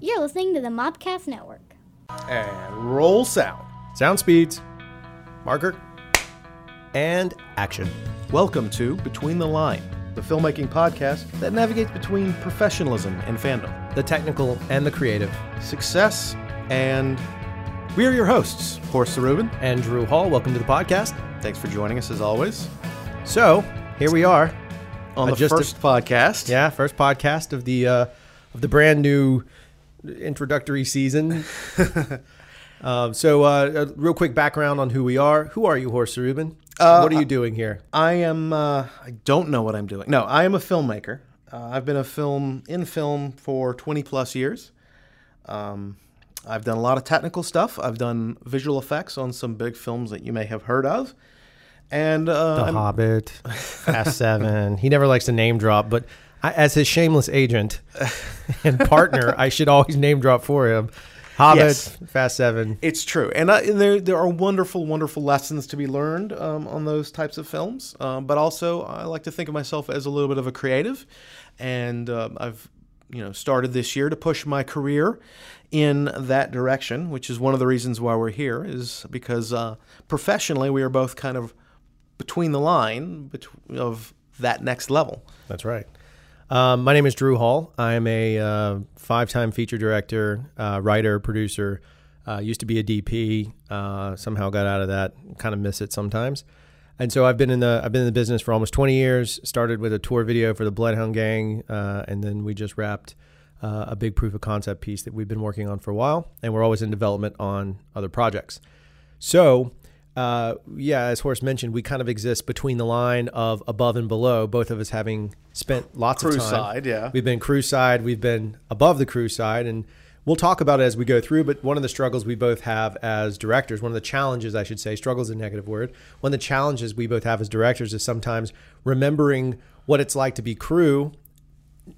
You're listening to the Mopcast Network. And roll sound. Sound speeds, marker, and action. Welcome to Between the Line, the filmmaking podcast that navigates between professionalism and fandom, The technical and the creative. success, and we are your hosts, Horst Sarubin. And Drew Hall, welcome to the podcast. Thanks for joining us as always So here we are. on the just a- first podcast. Yeah, first podcast of the uh, of the brand new introductory season. um, so, uh, a real quick background on who we are. Who are you, Horst Sarubin? Uh, what are you doing here? I am. Uh, I don't know what I'm doing. No, I am a filmmaker. Uh, I've been a film in film for 20 plus years. Um, I've done a lot of technical stuff. I've done visual effects on some big films that you may have heard of. And uh, The I'm- Hobbit, Fast Seven. He never likes to name drop, but I, as his shameless agent and partner, I should always name drop for him. Hobbit, Yes. Fast Seven. It's true, and, I, and there there are wonderful, wonderful lessons to be learned um, on those types of films. Um, but also, I like to think of myself as a little bit of a creative, and uh, I've you know started this year to push my career in that direction, which is one of the reasons why we're here. Is because uh, professionally, we are both kind of between the line of that next level. That's right. Um, my name is Drew Hall. I'm a uh, five-time feature director, uh, writer, producer. Uh, used to be a DP. Uh, somehow got out of that. Kind of miss it sometimes. And so I've been in the I've been in the business for almost 20 years. Started with a tour video for the Bloodhound Gang, uh, and then we just wrapped uh, a big proof of concept piece that we've been working on for a while. And we're always in development on other projects. So, uh, yeah, as Horst mentioned, we kind of exist between the line of above and below. Both of us having spent lots Crew of time. side, yeah. We've been crew side. We've been above the crew side, and we'll talk about it as we go through. But one of the struggles we both have as directors, one of the challenges, I should say, struggles is a negative word. One of the challenges we both have as directors is sometimes remembering what it's like to be crew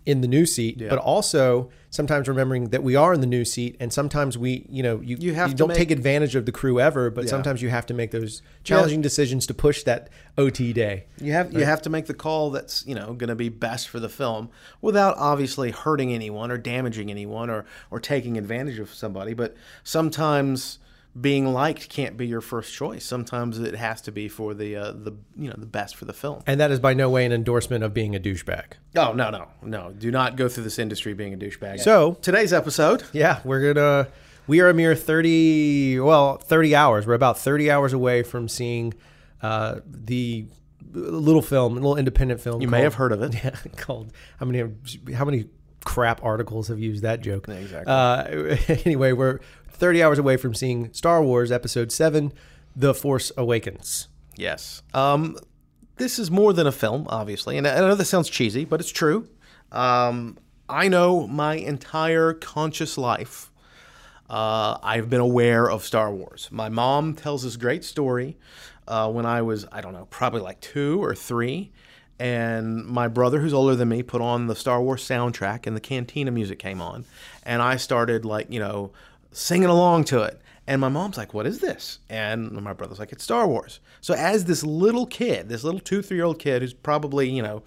in the new seat, but also sometimes remembering that we are in the new seat, and sometimes we, you know, you You have to don't make- take advantage of the crew ever, but Yeah. sometimes you have to make those challenging decisions to push that OT day. You have you have to make the call that's you know going to be best for the film without obviously hurting anyone or damaging anyone or or taking advantage of somebody. But sometimes being liked can't be your first choice. Sometimes it has to be for the uh, the you know the best for the film. And that is by no way an endorsement of being a douchebag. Oh no no no! Do not go through this industry being a douchebag. So- today's episode, Yeah, we're gonna. We are a mere thirty, well, thirty hours. We're about thirty hours away from seeing uh, the little film, a little independent film. you may have heard of it. Yeah, called how many? How many crap articles have used that joke? exactly. Uh, anyway, we're thirty hours away from seeing Star Wars Episode Seven, The Force Awakens. Yes. Um, this is more than a film, obviously, and I I know this sounds cheesy, but it's true. Um, I know my entire conscious life. Uh, I've been aware of Star Wars. My mom tells this great story uh, when I was, I don't know, probably like two or three. And my brother, who's older than me, put on the Star Wars soundtrack, and the Cantina music came on. And I started, like, you know, singing along to it. And my mom's like, What is this? And my brother's like, It's Star Wars. So, as this little kid, this little two, three year old kid who's probably, you know,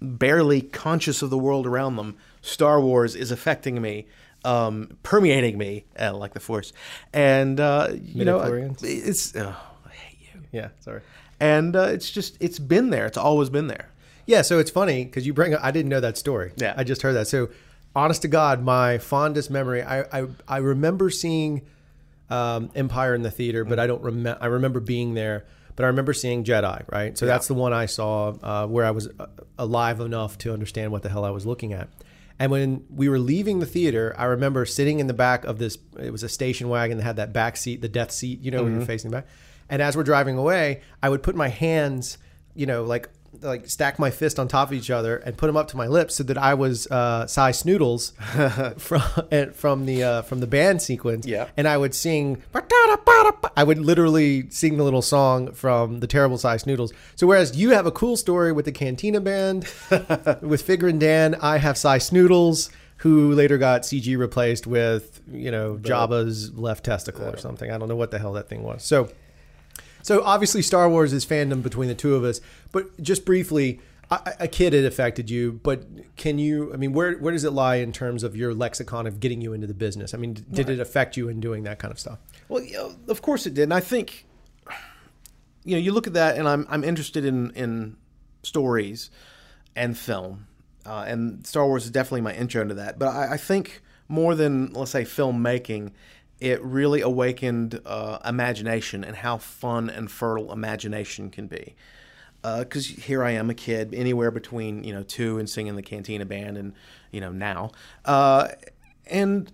barely conscious of the world around them, Star Wars is affecting me, um, permeating me uh, like the Force. And, uh, you know, it's, oh, I hate you. Yeah, sorry. And uh, it's just, it's been there. It's always been there. Yeah, so it's funny because you bring up, I didn't know that story. Yeah. I just heard that. So, honest to God, my fondest memory, I, I, I remember seeing um, Empire in the theater, but I don't remember, I remember being there, but I remember seeing Jedi, right? So that's the one I saw uh, where I was uh, alive enough to understand what the hell I was looking at. And when we were leaving the theater, I remember sitting in the back of this, it was a station wagon that had that back seat, the death seat, you know, when you're facing the back. And as we're driving away, I would put my hands, you know, like like stack my fist on top of each other and put them up to my lips so that I was uh, Sy Snootles from from the uh, from the band sequence. Yeah. and I would sing. I would literally sing the little song from the Terrible Sy Snootles. So whereas you have a cool story with the Cantina Band with Figrin D'an, I have Sy Snootles. Who later got CG replaced with, you know, Jabba's left testicle or something. I don't know what the hell that thing was. So, so obviously, Star Wars is fandom between the two of us. But just briefly, a, a kid it affected you, but can you? I mean, where where does it lie in terms of your lexicon of getting you into the business? I mean, did it affect you in doing that kind of stuff? Well, you know, of course it did, and I think you know you look at that, and I'm I'm interested in in stories and film, uh, and Star Wars is definitely my intro into that. But I, I think more than let's say filmmaking, it really awakened uh, imagination and how fun and fertile imagination can be. Because here I am, a kid, anywhere between you know two and singing the Cantina band, and you know now, uh, and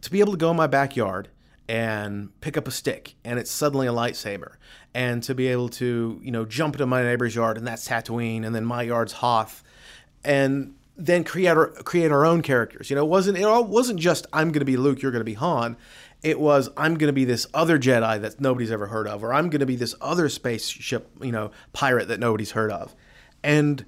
to be able to go in my backyard and pick up a stick and it's suddenly a lightsaber and to be able to you know jump into my neighbor's yard and that's Tatooine and then my yard's Hoth and then create our create our own characters you know it wasn't it all wasn't just I'm going to be Luke you're going to be Han it was I'm going to be this other Jedi that nobody's ever heard of or I'm going to be this other spaceship you know pirate that nobody's heard of and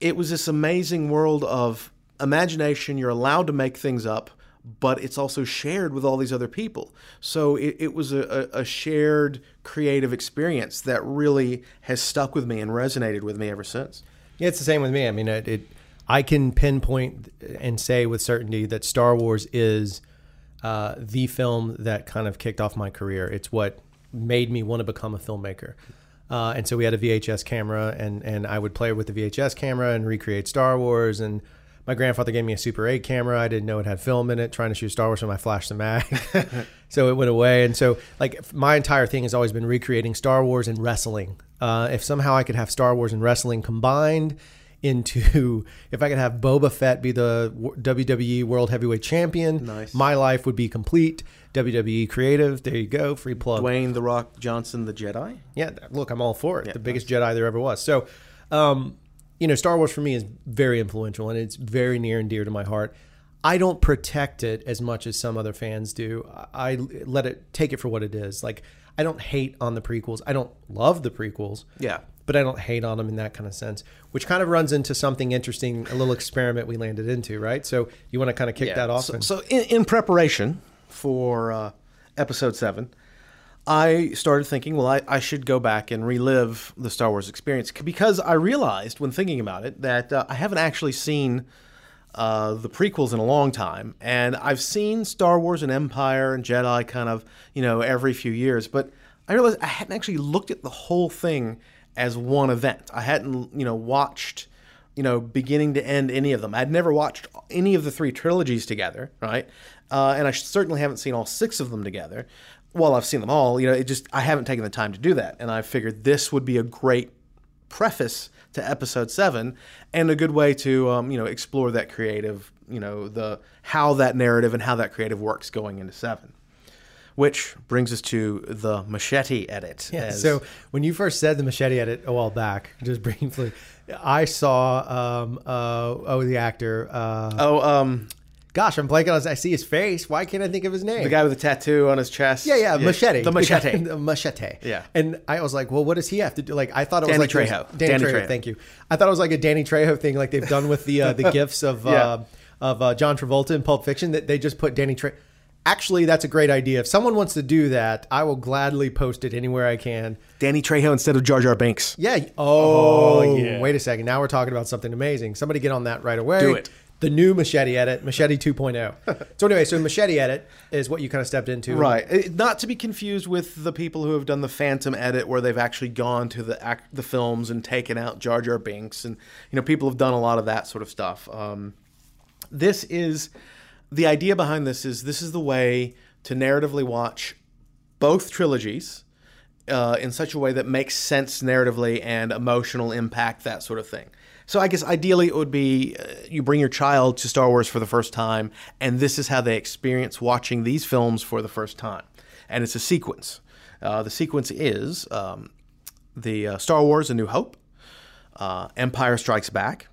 it was this amazing world of imagination you're allowed to make things up but it's also shared with all these other people. So it, it was a, a, shared creative experience that really has stuck with me and resonated with me ever since. Yeah, it's the same with me. I mean, it, it I can pinpoint and say with certainty that Star Wars is uh, the film that kind of kicked off my career. It's what made me want to become a filmmaker. Uh, and so we had a VHS camera, and and I would play with the VHS camera and recreate Star Wars and my grandfather gave me a Super 8 camera. I didn't know it had film in it. Trying to shoot Star Wars, and I flashed the mag, so it went away. And so, like, my entire thing has always been recreating Star Wars and wrestling. Uh, if somehow I could have Star Wars and wrestling combined into, if I could have Boba Fett be the WWE World Heavyweight Champion, nice. my life would be complete. WWE creative, there you go, free plug. Dwayne the Rock Johnson, the Jedi. Yeah, look, I'm all for it. Yeah, the biggest nice. Jedi there ever was. So. Um, you know, Star Wars for me is very influential and it's very near and dear to my heart. I don't protect it as much as some other fans do. I let it take it for what it is. Like I don't hate on the prequels. I don't love the prequels. Yeah. But I don't hate on them in that kind of sense, which kind of runs into something interesting, a little experiment we landed into, right? So you want to kind of kick yeah. that off? So, and... so in, in, preparation for uh, episode seven, I started thinking, well, I, I should go back and relive the Star Wars experience because I realized when thinking about it that uh, I haven't actually seen uh, the prequels in a long time. And I've seen Star Wars and Empire and Jedi kind of, you know, every few years. But I realized I hadn't actually looked at the whole thing as one event. I hadn't, you know, watched, you know, beginning to end any of them. I'd never watched any of the three trilogies together, right? Uh, and I certainly haven't seen all six of them together well, I've seen them all. You know, it just I haven't taken the time to do that, and I figured this would be a great preface to episode seven and a good way to um, you know explore that creative you know the how that narrative and how that creative works going into seven which brings us to the machete edit yeah, as... so when you first said the machete edit a while back just briefly i saw um, uh, oh the actor uh, oh um, Gosh, I'm blanking on. I see his face. Why can't I think of his name? The guy with the tattoo on his chest. Yeah, yeah, machete. The machete. The, machete. Yeah. And I was like, well, what does he have to do? Like, I thought it Danny was like Trejo. Danny, Trejo. Danny Trejo, Trejo. Thank you. I thought it was like a Danny Trejo thing, like they've done with the uh, the gifts of Yeah. uh, of uh, John Travolta in Pulp Fiction. That they just put Danny Trejo. Actually, that's a great idea. If someone wants to do that, I will gladly post it anywhere I can. Danny Trejo instead of Jar Jar Binks. Yeah. Oh, Oh, yeah. wait a second. Now we're talking about something amazing. Somebody get on that right away. Do it. The new Machete Edit, Machete 2.0. so anyway, so Machete Edit is what you kind of stepped into. Right. It- not to be confused with the people who have done the Phantom edit, where they've actually gone to the act, the films and taken out Jar Jar Binks, and you know people have done a lot of that sort of stuff. Um, this is the idea behind this is this is the way to narratively watch both trilogies uh, in such a way that makes sense narratively and emotional impact that sort of thing. So I guess ideally it would be uh, you bring your child to Star Wars for the first time, and this is how they experience watching these films for the first time, and it's a sequence. Uh, the sequence is um, the uh, Star Wars: A New Hope, uh, Empire Strikes Back.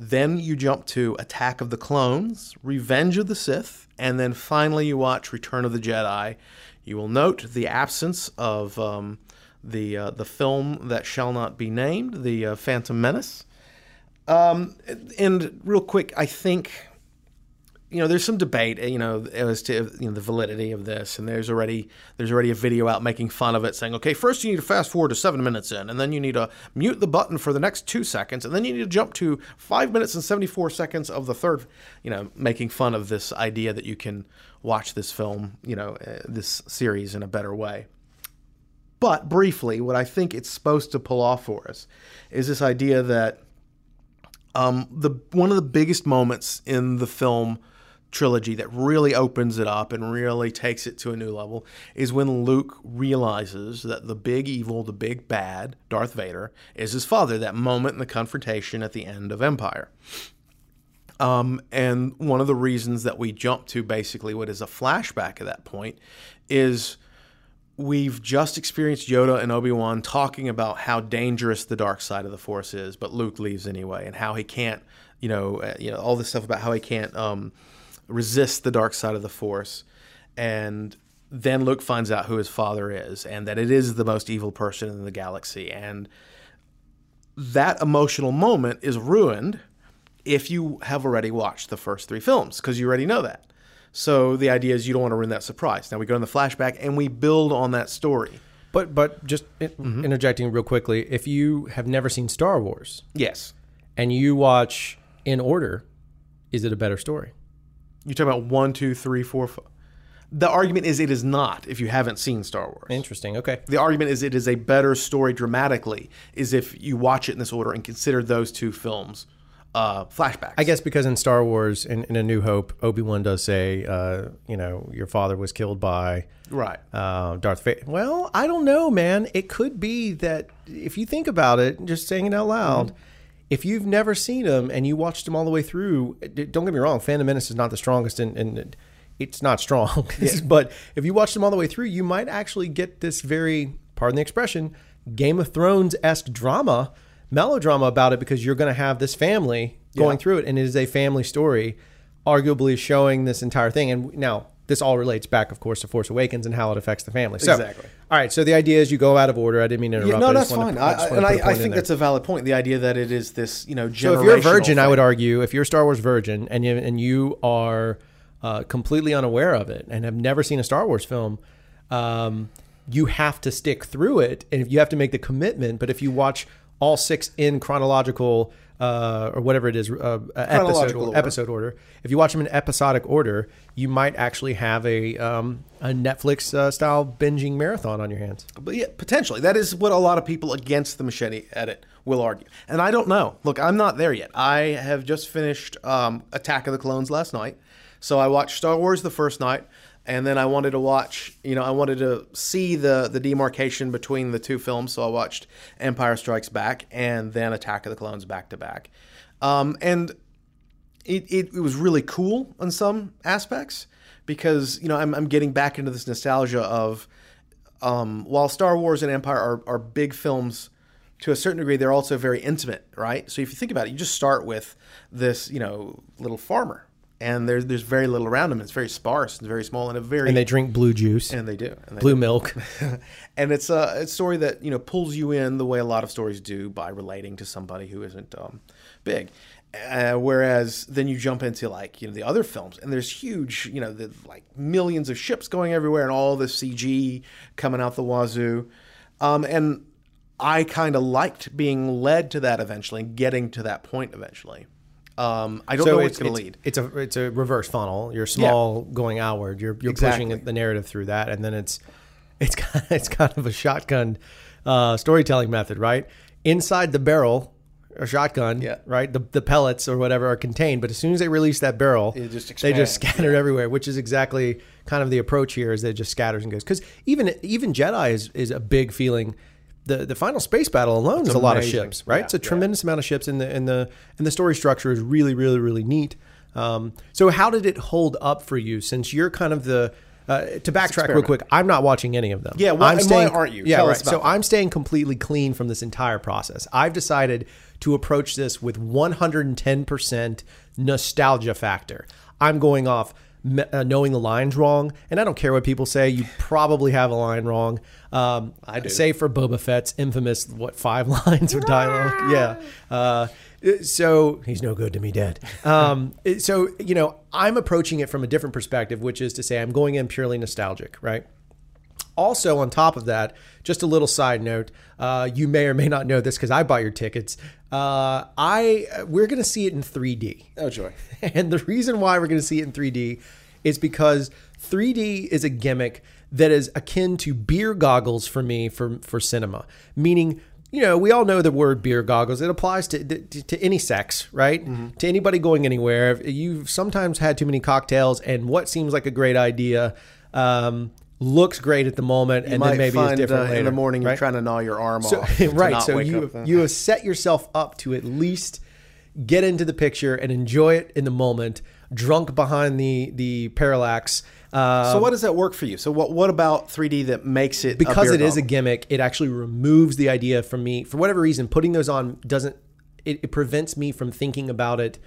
Then you jump to Attack of the Clones, Revenge of the Sith, and then finally you watch Return of the Jedi. You will note the absence of um, the uh, the film that shall not be named, the uh, Phantom Menace. Um, and real quick, I think you know, there's some debate, you know, as to you know the validity of this, and there's already there's already a video out making fun of it, saying, okay, first you need to fast forward to seven minutes in, and then you need to mute the button for the next two seconds, and then you need to jump to five minutes and seventy four seconds of the third, you know, making fun of this idea that you can watch this film, you know, uh, this series in a better way. But briefly, what I think it's supposed to pull off for us is this idea that um, the one of the biggest moments in the film trilogy that really opens it up and really takes it to a new level is when Luke realizes that the big evil, the big bad, Darth Vader, is his father. That moment in the confrontation at the end of Empire. Um, and one of the reasons that we jump to basically what is a flashback at that point is we've just experienced Yoda and Obi Wan talking about how dangerous the dark side of the Force is, but Luke leaves anyway, and how he can't, you know, uh, you know, all this stuff about how he can't um, resist the dark side of the Force, and then Luke finds out who his father is, and that it is the most evil person in the galaxy, and that emotional moment is ruined if you have already watched the first three films because you already know that. So the idea is you don't want to ruin that surprise. Now we go in the flashback and we build on that story. But but just in- mm-hmm. interjecting real quickly, if you have never seen Star Wars Yes. and you watch in order, is it a better story? You talk about one, two, three, four. Five. The argument is it is not if you haven't seen Star Wars. Interesting. Okay. The argument is it is a better story dramatically is if you watch it in this order and consider those two films uh, flashbacks. I guess because in Star Wars, in, in A New Hope, Obi Wan does say, uh, you know, your father was killed by Right. uh, Darth Vader. Well, I don't know, man. It could be that if you think about it, just saying it out loud, if you've never seen them and you watched them all the way through, don't get me wrong, Phantom Menace is not the strongest, and, and it's not strong. but if you watched them all the way through, you might actually get this very, pardon the expression, Game of Thrones esque drama, melodrama about it because you're going to have this family going Yeah. through it, and it is a family story, arguably showing this entire thing. And now this all relates back, of course, to Force Awakens and how it affects the family. So, Exactly. All right. So the idea is you go out of order. I didn't mean to interrupt. Yeah, no, that's fine. to- I I, and to put a I, I think that's a valid point. The idea that it is this, you know, So if you're a virgin, I would argue, if you're a Star Wars virgin and you and you are uh, completely unaware of it and have never seen a Star Wars film, um, you have to stick through it, and you have to make the commitment. But if you watch all six in chronological uh, or whatever it is, uh, episode order. episode order, if you watch them in episodic order, you might actually have a um, a Netflix uh, style binging marathon on your hands. But yeah, potentially. That is what a lot of people against the machete edit will argue. And I don't know. Look, I'm not there yet. I have just finished um, Attack of the Clones last night. So I watched Star Wars the first night, and then I wanted to watch, you know, I wanted to see the the demarcation between the two films. So I watched Empire Strikes Back and then Attack of the Clones back to back. Um, and it, it, it was really cool in some aspects because you know I'm, I'm getting back into this nostalgia of um, while Star Wars and Empire are, are big films to a certain degree, they're also very intimate, right? So if you think about it, you just start with this you know little farmer, and there's there's very little around them. It's very sparse and very small and a very And they drink blue juice, and they do and they blue milk. and it's a, a story that you know pulls you in the way a lot of stories do by relating to somebody who isn't um, big. Uh, whereas then you jump into like you know the other films and there's huge you know the like millions of ships going everywhere and all the CG coming out the wazoo, um, and I kind of liked being led to that eventually and getting to that point eventually. Um, I don't know where it's, going to lead. It's a it's a reverse funnel. You're small going outward. You're you're Exactly. pushing the narrative through that, and then it's it's kind of, it's kind of a shotgun uh, storytelling method, right? Inside the barrel, a shotgun, Yeah. right? The the pellets or whatever are contained, but as soon as they release that barrel, just they just scatter everywhere, which is exactly kind of the approach here. Is that it just scatters and goes because even even Jedi is is a big feeling. The, the final space battle alone is a lot of ships, right? Yeah, it's a yeah. tremendous amount of ships, and the and the and the story structure is really, really, really neat. Um, so, how did it hold up for you? Since you're kind of the uh, to backtrack real quick, I'm not watching any of them. Yeah, why- I'm and why aren't you? Yeah, Tell right. so that. I'm staying completely clean from this entire process. I've decided to approach this with 110% nostalgia factor. I'm going off uh, knowing the lines wrong, and I don't care what people say. You probably have a line wrong. Um, I do. Say for Boba Fett's infamous what five lines of dialogue. Yeah. Uh, So he's no good to me dead. Um, so you know, I'm approaching it from a different perspective, which is to say, I'm going in purely nostalgic, right? Also, on top of that, just a little side note, uh, you may or may not know this because I bought your tickets. Uh, I we're going to see it in 3D. Oh joy. And the reason why we're going to see it in 3D is because 3D is a gimmick that is akin to beer goggles for me for for cinema. Meaning, you know, we all know the word beer goggles. It applies to to, to any sex, right? To anybody going anywhere. If You've sometimes had too many cocktails, and what seems like a great idea um, looks great at the moment, You and then maybe find it's different uh, later, in the morning you're trying to gnaw your arm So, off. right. So you you have set yourself up to at least get into the picture and enjoy it in the moment, drunk behind the the parallax. Uh, so what does that work for you? So what what about 3D that makes it because it is a gimmick, it actually removes the idea from me. For whatever reason, putting those on doesn't. It, it prevents me from thinking about it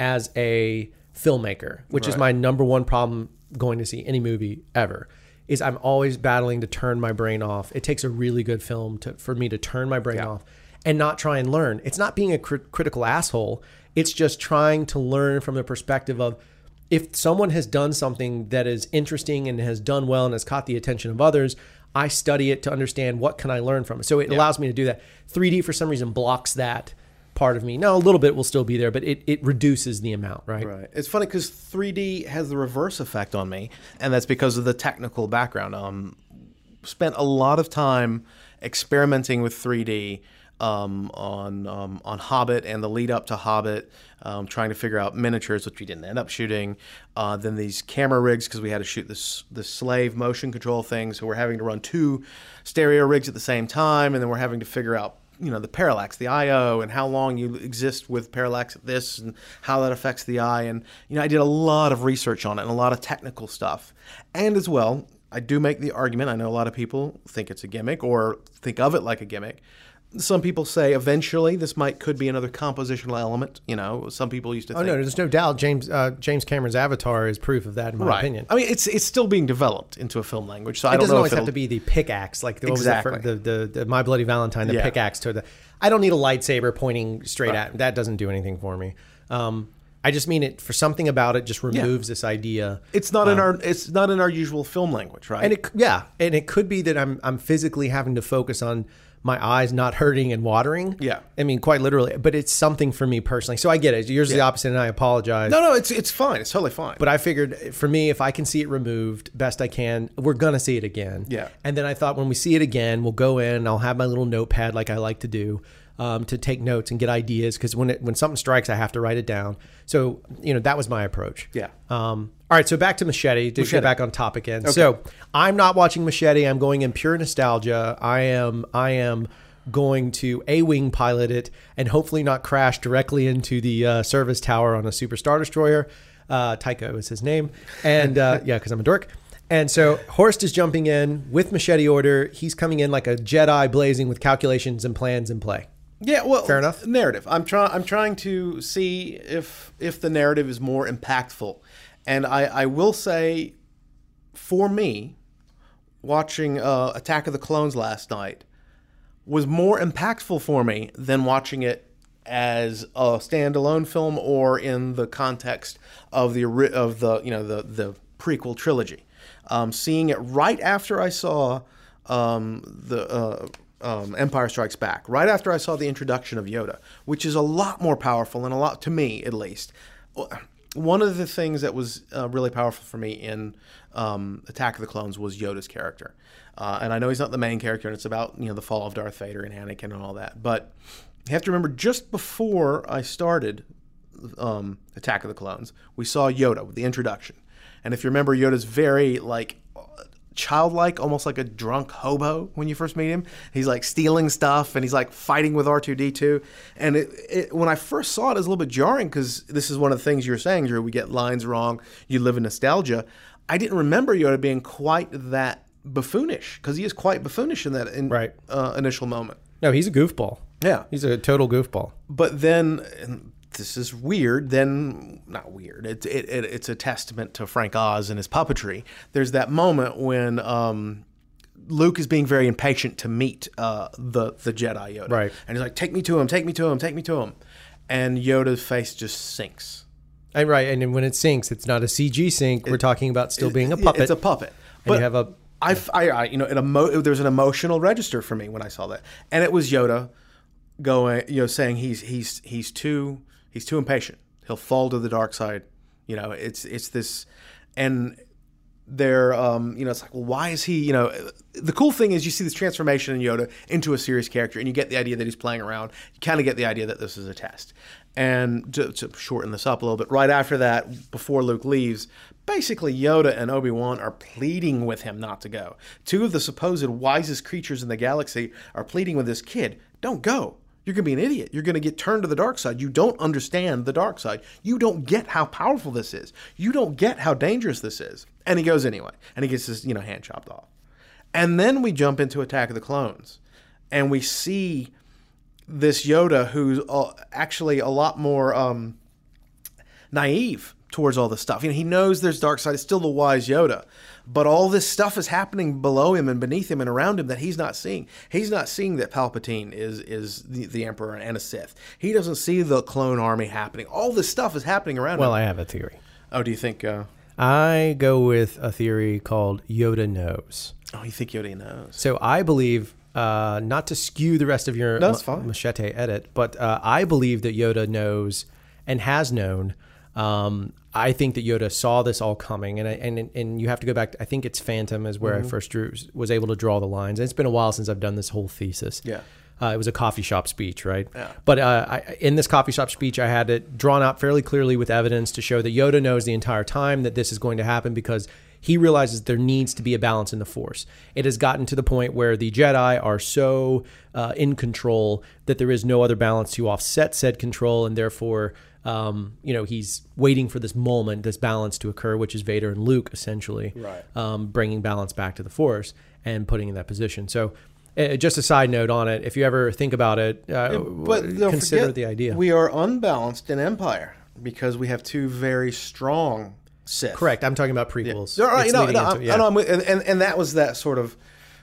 as a filmmaker, which is my number one problem going to see any movie ever. Is I'm always battling to turn my brain off. It takes a really good film to for me to turn my brain off and not try and learn. It's not being a crit- critical asshole. It's just trying to learn from the perspective of if someone has done something that is interesting and has done well and has caught the attention of others, I study it to understand what can I learn from it. So it allows me to do that. 3D for some reason blocks that part of me. Now a little bit will still be there, but it, it reduces the amount, right? Right. It's funny because 3D has the reverse effect on me, and that's because of the technical background. Um, spent a lot of time experimenting with 3D um, on um, on Hobbit and the lead up to Hobbit, um, trying to figure out miniatures, which we didn't end up shooting. Uh, then these camera rigs because we had to shoot this this slave motion control thing, so we're having to run two stereo rigs at the same time, and then we're having to figure out you know the parallax the io and how long you exist with parallax at this and how that affects the eye and you know i did a lot of research on it and a lot of technical stuff and as well i do make the argument i know a lot of people think it's a gimmick or think of it like a gimmick some people say eventually this might could be another compositional element you know some people used to think. Oh think no, there's no doubt. James uh, James Cameron's Avatar is proof of that, in my right opinion. i mean it's it's still being developed into a film language so i it don't doesn't always have to be the pickaxe, like the, what was Exactly. for- the, the the My Bloody Valentine, the Yeah. pickaxe to the. I don't need a lightsaber pointing straight at. That doesn't do anything for me. Um, I just mean it for something about it just removes this idea. it's not in our it's not in our usual film language right Um, And it yeah, and it could be that I'm I'm physically having to focus on my eyes not hurting and watering. Yeah. I mean quite literally, but it's something for me personally. So I get it. Yours is the opposite, and I apologize. no no it's it's fine it's totally fine But I figured eh, for me, if I can see it removed best I can, we're gonna see it again. Yeah. And then I thought when we see it again, we'll go in. I'll have my little notepad like I like to do um, to take notes and get ideas because when it when something strikes, I have to write it down. So you know that was my approach. Yeah. Um, all right. So back to Machete to Machete. get back on topic again. So I'm not watching Machete. I'm going in pure nostalgia. I am. I am going to A-wing pilot it and hopefully not crash directly into the uh, service tower on a super star destroyer. Uh, Tycho is his name, and uh, yeah, because I'm a dork. And so Horst is jumping in with machete order. He's coming in like a Jedi, blazing with calculations and plans in play. Yeah, well, Fair enough. Narrative. I'm trying. I'm trying to see if if the narrative is more impactful, and I I will say, for me, watching uh, Attack of the Clones last night was more impactful for me than watching it as a standalone film or in the context of the of the you know the the prequel trilogy. Um, seeing it right after I saw um, the uh, um, Empire Strikes Back, right after I saw the introduction of Yoda, which is a lot more powerful and a lot to me at least. One of the things that was uh, really powerful for me in um, Attack of the Clones was Yoda's character, uh, and I know he's not the main character, and it's about you know the fall of Darth Vader and Anakin and all that. But you have to remember, just before I started um, Attack of the Clones, we saw Yoda with the introduction, and if you remember, Yoda's very like childlike, almost like a drunk hobo when you first meet him. He's like stealing stuff and he's like fighting with R2D2. And it, it, when I first saw it, it was a little bit jarring because this is one of the things you're saying, Drew. We get lines wrong. You live in nostalgia. I didn't remember Yoda being quite that buffoonish because he is quite buffoonish in that in, Right. uh, initial moment. No, he's a goofball. Yeah. He's a total goofball. But then, this is weird. Then, not weird. It, it, it, it's a testament to Frank Oz and his puppetry. There's that moment when um, Luke is being very impatient to meet uh, the the Jedi Yoda, Right. And he's like, "Take me to him! Take me to him! Take me to him!" and Yoda's face just sinks. And right, and when it sinks, it's not a CG sink. We're talking about still being a puppet. It's a puppet. and you have a I, I, I- you know, it emo- there was an emotional register for me when I saw that, and it was Yoda going, you know, saying he's he's he's too he's too impatient. He'll fall to the dark side. You know, it's it's this, and they're, um, you know, it's like, well, why is he? You know, the cool thing is you see this transformation in Yoda into a serious character, and you get the idea that he's playing around. You kind of get the idea that this is a test. And to, to shorten this up a little bit, right after that, before Luke leaves, basically Yoda and Obi Wan are pleading with him not to go. Two of the supposed wisest creatures in the galaxy are pleading with this kid, "Don't go. You're going to be an idiot. You're going to get turned to the dark side. You don't understand the dark side. You don't get how powerful this is. You don't get how dangerous this is." And he goes anyway, and he gets his you know hand chopped off. And then we jump into Attack of the Clones, and we see this Yoda who's uh, actually a lot more um, naive towards all this stuff. You know, he knows there's dark side. It's still the wise Yoda, but all this stuff is happening below him and beneath him and around him that he's not seeing. He's not seeing that Palpatine is is the, the Emperor and a Sith. He doesn't see the clone army happening. All this stuff is happening around well, him. Well, I have a theory. oh, do you think? Uh, I go with a theory called Yoda knows. oh, you think Yoda knows? So I believe, uh, not to skew the rest of your No, ma- machete edit, but uh, I believe that Yoda knows and has known. Um, I think that Yoda saw this all coming, and I, and and you have to go back. I think it's Phantom is Mm-hmm. where I first drew was able to draw the lines. And it's been a while since I've done this whole thesis. Yeah. Uh, it was a coffee shop speech, right? Yeah. But uh, I, in this coffee shop speech, I had it drawn out fairly clearly with evidence to show that Yoda knows the entire time that this is going to happen because he realizes there needs to be a balance in the Force. It has gotten to the point where the Jedi are so uh, in control that there is no other balance to offset said control, and therefore, um, you know, he's waiting for this moment, this balance to occur, which is Vader and Luke essentially, Right. um, bringing balance back to the Force and putting in that position. So. Uh, just a side note on it. If you ever think about it, uh, But consider forget, the idea. We are unbalanced in Empire because we have two very strong Sith. Correct. I'm talking about prequels. No, right, It's no, leading no, into- I'm- yeah. I know, I'm and, and and that was that sort of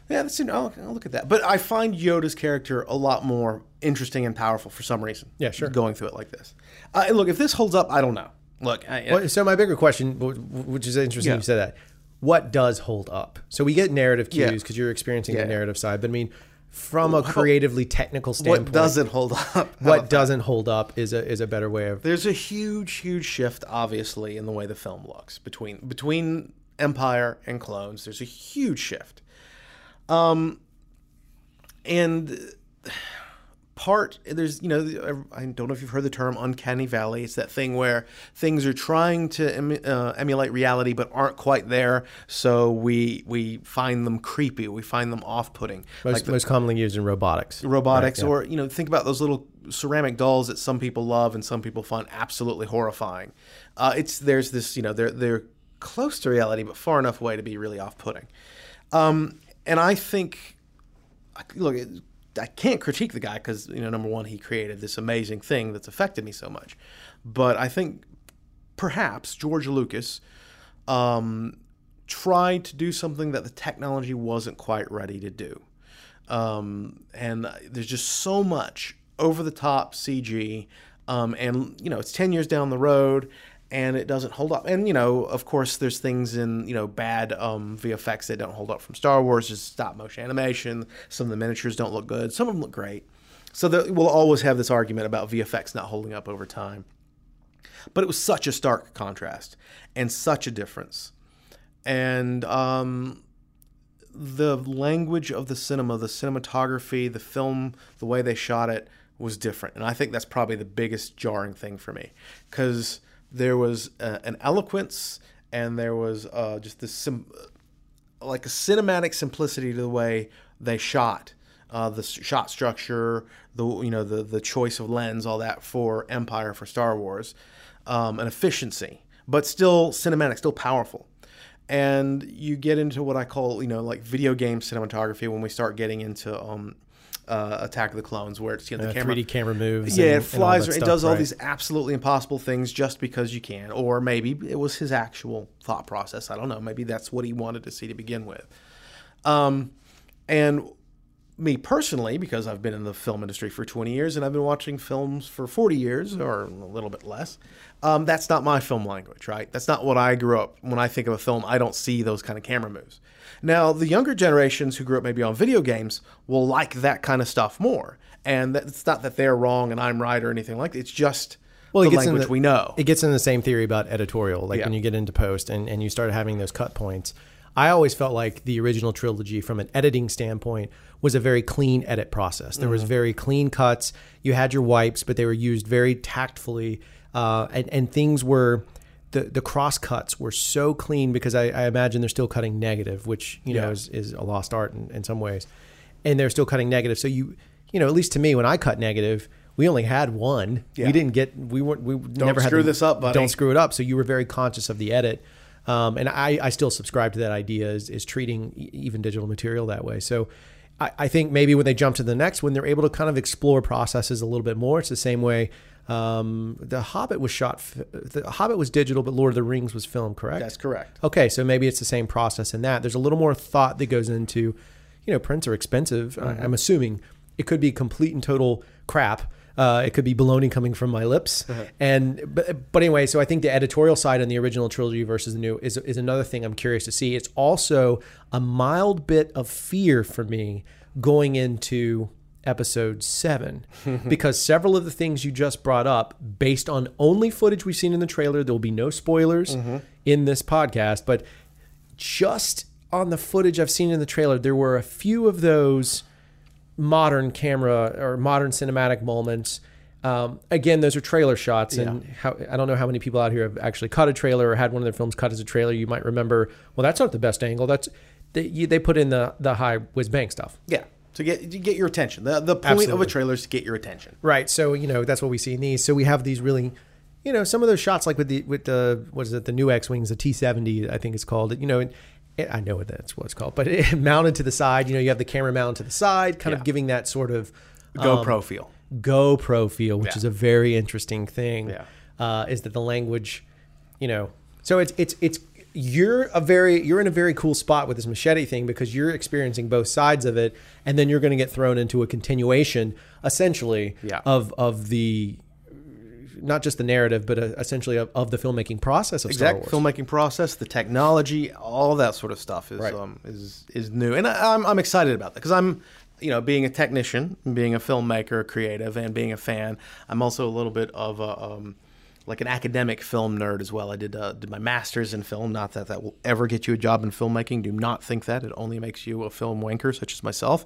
yeah. That's, I'll, I'll look at that. But I find Yoda's character a lot more interesting and powerful for some reason. Yeah, sure. Going through it like this. Uh, look, if this holds up, I don't know. Look, I, Well, so my bigger question, wh- wh- which is interesting, Yeah. you said that. What does hold up? So we get narrative cues because you're experiencing Yeah. the narrative side, but I mean, from a creatively technical standpoint, what doesn't hold up? How what doesn't hold up is a is a better way of There's a huge, huge shift, obviously, in the way the film looks between between Empire and Clones. There's a huge shift, um, and part there's you know I don't know if you've heard the term uncanny valley. It's that thing where things are trying to em, uh, emulate reality but aren't quite there, so we we find them creepy. We find them off-putting. most, Like the- most commonly used in robotics. robotics Right, yeah. or you know think about those little ceramic dolls that some people love and some people find absolutely horrifying uh, it's there's this you know they're they're close to reality but far enough away to be really off-putting um, and i think look i can't critique the guy because you know number one he created this amazing thing that's affected me so much. But i think perhaps george lucas um, tried to do something that the technology wasn't quite ready to do. Um, and there's just so much over the top CG, um, and you know it's ten years down the road, and it doesn't hold up. And you know, of course, there's things in you know bad um, VFX that don't hold up from Star Wars, just stop motion animation. Some of the miniatures don't look good. Some of them look great. So that we'll always have this argument about VFX not holding up over time. But it was such a stark contrast and such a difference, and um, the language of the cinema, the cinematography, the film, the way they shot it was different. And I think that's probably the biggest jarring thing for me because there was uh, an eloquence and there was uh, just this sim- like a cinematic simplicity to the way they shot. Uh, the shot structure, the you know the the choice of lens, all that for Empire for Star Wars, um, and efficiency, but still cinematic, still powerful and you get into what I call, you know, like video game cinematography when we start getting into um, uh, Attack of the Clones, where it's you know the Uh, camera, 3D camera moves. yeah, and- it flies, it does all right. these absolutely impossible things just because you can, or maybe it was his actual thought process. I don't know. Maybe that's what he wanted to see to begin with. Um, and me personally, because I've been in the film industry for 20 years and I've been watching films for 40 years or a little bit less, um, that's not my film language, right? That's not what I grew up. When I think of a film, I don't see those kind of camera moves. Now, the younger generations who grew up maybe on video games will like that kind of stuff more. And that, it's not that they're wrong and I'm right or anything like that. It's just Well, it the gets language the- we know. It gets in the same theory about editorial, like Yeah. when you get into post and, and you start having those cut points. I always felt like the original trilogy, from an editing standpoint, was a very clean edit process. There Mm-hmm. was very clean cuts. You had your wipes, but they were used very tactfully, uh, and and things were the the cross cuts were so clean because I, I imagine they're still cutting negative, which you know is, is a lost art in, in some ways, and they're still cutting negative. So you you know at least to me when I cut negative. We only had one. Yeah. We didn't get. We weren't. We never had screw the- this up, buddy. Don't screw it up. So you were very conscious of the edit. Um, and I, I still subscribe to that idea is, is treating even digital material that way. So I, I think maybe when they jump to the next one, they're able to kind of explore processes a little bit more. It's the same way um, the Hobbit was shot. The Hobbit was digital, but Lord of the Rings was film, correct? That's correct. Okay, so maybe it's the same process in that. There's a little more thought that goes into, you know, prints are expensive. I- I'm assuming it could be complete and total crap. Uh, it could be baloney coming from my lips, and but, but anyway. So I think the editorial side on the original trilogy versus the new is is another thing I'm curious to see. It's also a mild bit of fear for me going into episode seven because several of the things you just brought up, based on only footage we've seen in the trailer, there will be no spoilers in this podcast, but just on the footage I've seen in the trailer, there were a few of those modern camera or modern cinematic moments. Um, again, those are trailer shots, and how, I don't know how many people out here have actually cut a trailer or had one of their films cut as a trailer. You might remember, well, that's not the best angle. That's they, you, they put in the the high whiz bang stuff. Yeah. To get to get your attention. The the point of a trailer is to get your attention. Right. So you know that's what we see in these. So we have these really, you know, some of those shots like with the with the what is it the new X wings the T seventy I think it's called. You know, and I know what that's what it's called, but it, mounted to the side. You know, you have the camera mounted to the side, kind Yeah. of giving that sort of GoPro feel. GoPro feel, which Yeah. is a very interesting thing. Yeah. Uh, is that the language, you know? So it's it's it's you're a very you're in a very cool spot with this machete thing because you're experiencing both sides of it, and then you're going to get thrown into a continuation, essentially, Yeah. of of the not just the narrative, but uh, essentially of, of the filmmaking process of Star Exact Wars. filmmaking process, the technology, all that sort of stuff is Right. um, is is new, and I, I'm I'm excited about that because I'm, you know, being a technician, being a filmmaker, creative, and being a fan. I'm also a little bit of a um, like an academic film nerd as well. I did uh, did my master's in film. Not that that will ever get you a job in filmmaking. Do not think that it only makes you a film wanker, such as myself.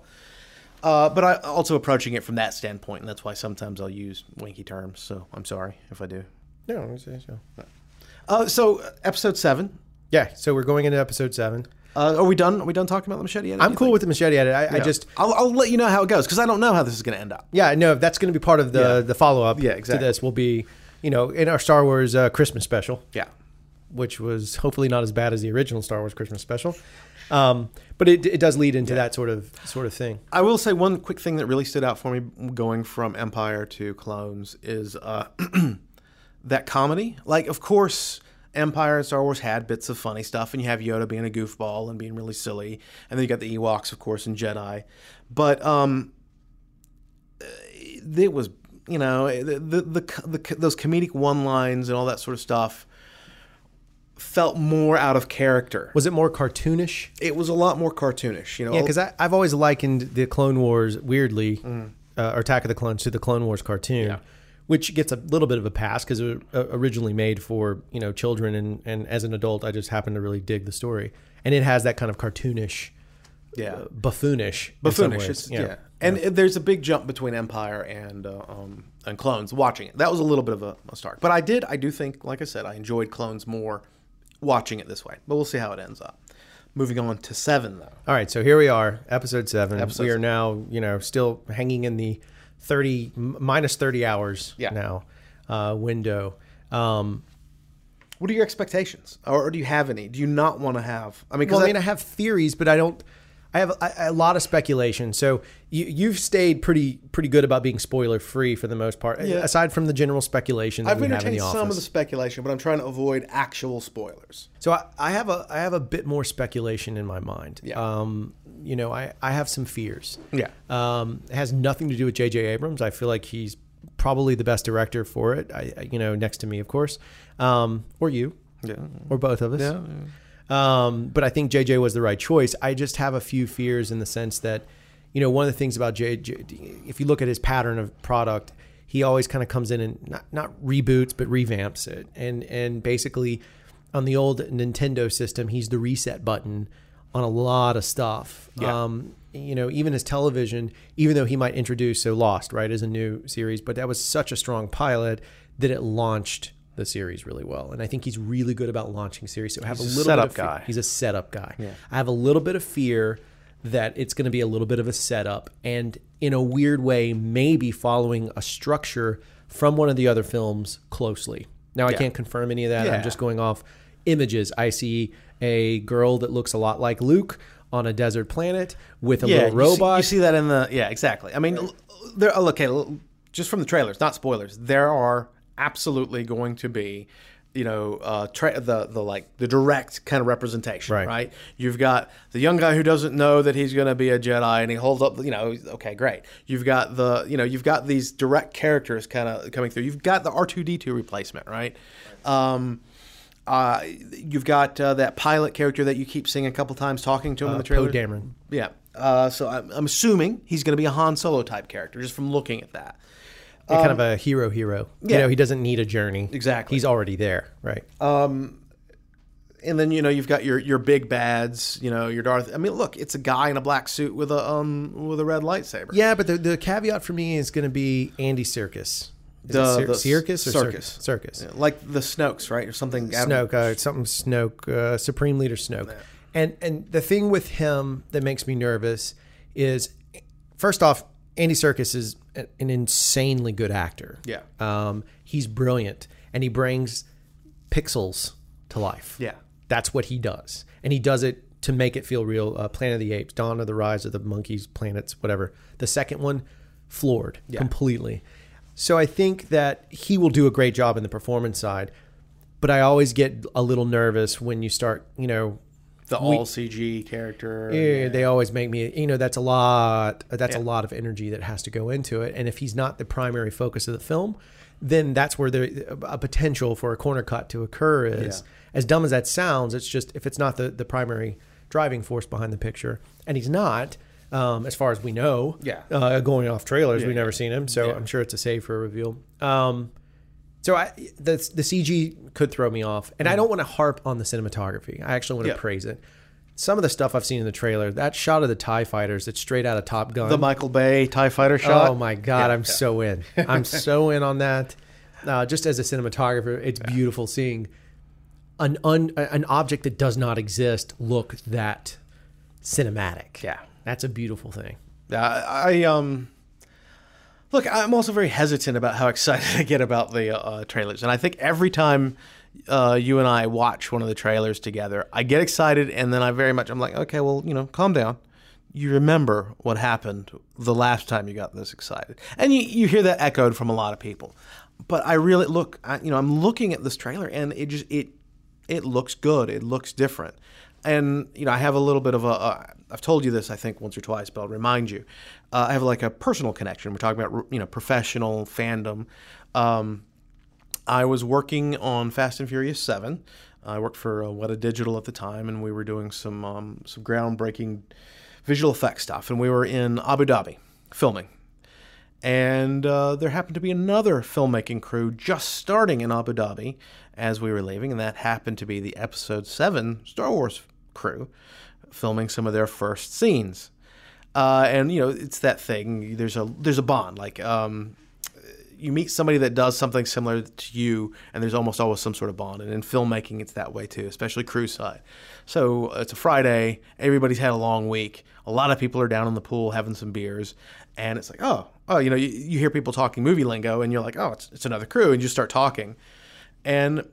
Uh, but I also approaching it from that standpoint, and that's why sometimes I'll use winky terms. So I'm sorry if I do. No, yeah. Uh, so uh, episode seven. Yeah. So we're going into episode seven. Uh, are we done? Are we done talking about the machete? Yet, I'm cool think? with the machete edit. I, I just I'll, I'll let you know how it goes because I don't know how this is going to end up. Yeah, no, that's going to be part of the Yeah. the follow up Yeah, to exactly. this. Will be you know in our Star Wars uh, Christmas special, Yeah. which was hopefully not as bad as the original Star Wars Christmas special, um, but it, it does lead into that sort of sort of thing. I will say one quick thing that really stood out for me going from Empire to Clones is uh, that comedy. Like, of course, Empire and Star Wars had bits of funny stuff, and you have Yoda being a goofball and being really silly, and then you got the Ewoks, of course, and Jedi. But um, it was, you know, the the, the, the those comedic one lines and all that sort of stuff felt more out of character. Was it more cartoonish? It was a lot more cartoonish, you know. Yeah, because I've always likened the Clone Wars weirdly, Mm. uh, or Attack of the Clones to the Clone Wars cartoon, Yeah. which gets a little bit of a pass because it was uh, originally made for you know children, and and as an adult, I just happen to really dig the story, and it has that kind of cartoonish, yeah. uh, buffoonish, buffoonish. ways. It's, yeah. And it- there's a big jump between Empire and uh, um, and Clones. Watching it, that was a little bit of a, a start. But I did, I do think, like I said, I enjoyed Clones more watching it this way. But we'll see how it ends up. Moving on to seven, though. All right, so here we are, episode seven. Episode we are seven. now, you know, still hanging in the thirty m- minus thirty hours Yeah. now uh, window. Um, What are your expectations, or, or do you have any? Do you not want to have? I mean, well, I mean, I have theories, but I don't. I have a, a lot of speculation. So you you've stayed pretty pretty good about being spoiler free for the most part, yeah. aside from the general speculation that I've we have in the office. some of the speculation, but I'm trying to avoid actual spoilers. So I, I have a I have a bit more speculation in my mind. Yeah. Um, you know, I, I have some fears. Yeah. Um, it has nothing to do with J.J. Abrams. I feel like he's probably the best director for it. I, I- you know, next to me, of course, um, or you, Yeah. or both of us. Yeah. Um, but I think JJ was the right choice. I just have a few fears in the sense that, you know, one of the things about JJ, if you look at his pattern of product, he always kind of comes in and not, not reboots, but revamps it. And, and basically on the old Nintendo system, he's the reset button on a lot of stuff. Yeah. Um, you know, even his television, even though he might introduce so Lost, right, as a new series, but that was such a strong pilot that it launched the series really well. And I think he's really good about launching series. So I have He's a little setup bit of guy. He's a setup guy. Yeah. I have a little bit of fear that it's going to be a little bit of a setup and in a weird way maybe following a structure from one of the other films closely. Now I Yeah. can't confirm any of that. Yeah. I'm just going off images. I see a girl that looks a lot like Luke on a desert planet with a yeah, little you see- robot. You see, that in the yeah, exactly. I mean, there. Okay, just from the trailers, not spoilers. There are absolutely going to be, you know, uh, tra- the the like the direct kind of representation, Right. right. You've got the young guy who doesn't know that he's going to be a Jedi, and he holds up, you know, okay, great. You've got the, you know, you've got these direct characters kind of coming through. You've got the R two D two replacement, right? Um, uh, you've got uh, that pilot character that you keep seeing a couple times talking to him in the Poe trailer. Dameron. Yeah. Uh, so I'm, I'm assuming he's going to be a Han Solo type character just from looking at that. Yeah, kind of a hero hero. You um, know, he doesn't need a journey. Exactly. He's already there, right? Um, And then you know you've got your your big bads. You know your Darth. I mean, look, it's a guy in a black suit with a um with a red lightsaber. yeah, but the, the caveat for me is going to be Andy Serkis. The- it Cir- the Circus or Circus. Circus? Circus. Yeah, like the Snokes, right, or something. Snoke, uh, something Snoke, uh, Supreme Leader Snoke. And and the thing with him that makes me nervous is, first off, Andy Serkis is an insanely good actor. Yeah. um, he's brilliant, and he brings pixels to life. Yeah. that's what he does, and he does it to make it feel real. Uh, Planet of the Apes, Dawn of the Rise of the Monkeys, Planets, whatever. The second one, floored completely. So I think that he will do a great job in the performance side, but I always get a little nervous when you start, you know, the all CG character. eh, they always make me, you know, that's a lot, that's a lot of energy that has to go into it. And if he's not the primary focus of the film, then that's where the a potential for a corner cut to occur is. As dumb as that sounds, it's just if it's not the the primary driving force behind the picture, and he's not. Um, as far as we know, Yeah. uh, going off trailers, Yeah, we've never yeah. seen him, so Yeah. I'm sure it's a save for a reveal. Um, so I the the CG could throw me off, and I don't want to harp on the cinematography. I actually want to Mm. Yeah. praise it. Some of the stuff I've seen in the trailer, that shot of the Tie Fighters, it's straight out of Top Gun. The Michael Bay Tie Fighter shot. oh my god, I'm so in. I'm so in on that. Uh, just as a cinematographer, it's beautiful seeing an un, an object that does not exist look that cinematic. Yeah. that's a beautiful thing. Yeah, I, I um look. I'm also very hesitant about how excited I get about the uh, trailers, and I think every time uh, you and I watch one of the trailers together, I get excited, and then I very much I'm like, okay, well, you know, calm down. You remember what happened the last time you got this excited, and you you hear that echoed from a lot of people. But I really look, I, you know, I'm looking at this trailer, and it just it it looks good. It looks different. And you know, I have a little bit of a. Uh, I've told you this, I think, once or twice, but I'll remind you. Uh, I have like a personal connection. We're talking about you know professional fandom. Um, I was working on Fast and Furious Seven. I worked for uh, Weta Digital at the time, and we were doing some um, some groundbreaking visual effects stuff. And we were in Abu Dhabi filming and uh, there happened to be another filmmaking crew just starting in Abu Dhabi as we were leaving, and that happened to be the Episode Seven Star Wars crew filming some of their first scenes. Uh, and you know, it's that thing. There's a there's a bond. Like um, you meet somebody that does something similar to you, and there's almost always some sort of bond. And in filmmaking, it's that way too, especially crew side. So uh, it's a Friday. Everybody's had a long week. A lot of people are down in the pool having some beers, and it's like, oh, oh, you know, you, you hear people talking movie lingo, and you're like, oh, it's, it's another crew, and you start talking, and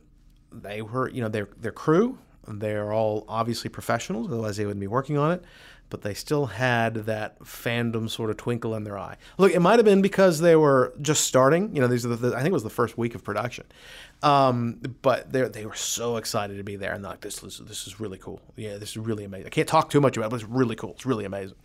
they were, you know, their their crew, They're all obviously professionals, otherwise they wouldn't be working on it. But they still had that fandom sort of twinkle in their eye. Look, it might have been because they were just starting. You know, these are the, I think it was the first week of production. Um, but they they were so excited to be there, and they're like this is this is really cool. Yeah, this is really amazing. I can't talk too much about it, but it's really cool. It's really amazing.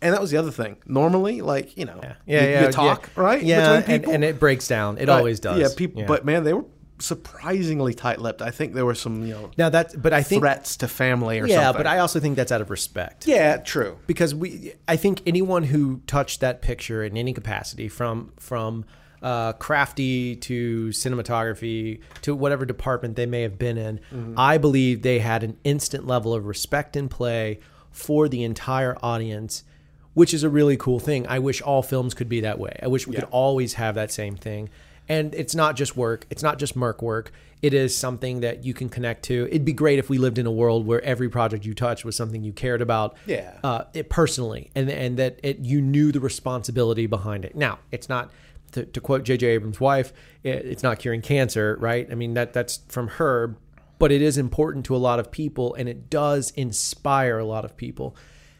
And that was the other thing. Normally, like you know, Yeah, you, yeah, you talk yeah. right, Yeah, between and, people. and it breaks down. It always does. Yeah, people. But man, they were surprisingly tight-lipped. I think there were some you know now that, but I think, threats to family or yeah, something. but I also think that's out of respect. yeah, true. because we I think anyone who touched that picture in any capacity from from uh, crafty to cinematography to whatever department they may have been in, I believe they had an instant level of respect and play for the entire audience, which is a really cool thing. I wish all films could be that way. I wish we could always have that same thing. And it's not just work. It's not just Merc work. It is something that you can connect to. It'd be great if we lived in a world where every project you touched was something you cared about Yeah. uh, it personally, and and that it you knew the responsibility behind it. Now, it's not to, to quote J.J. Abrams' wife, it, it's not curing cancer, right? I mean that that's from her, but it is important to a lot of people, and it does inspire a lot of people,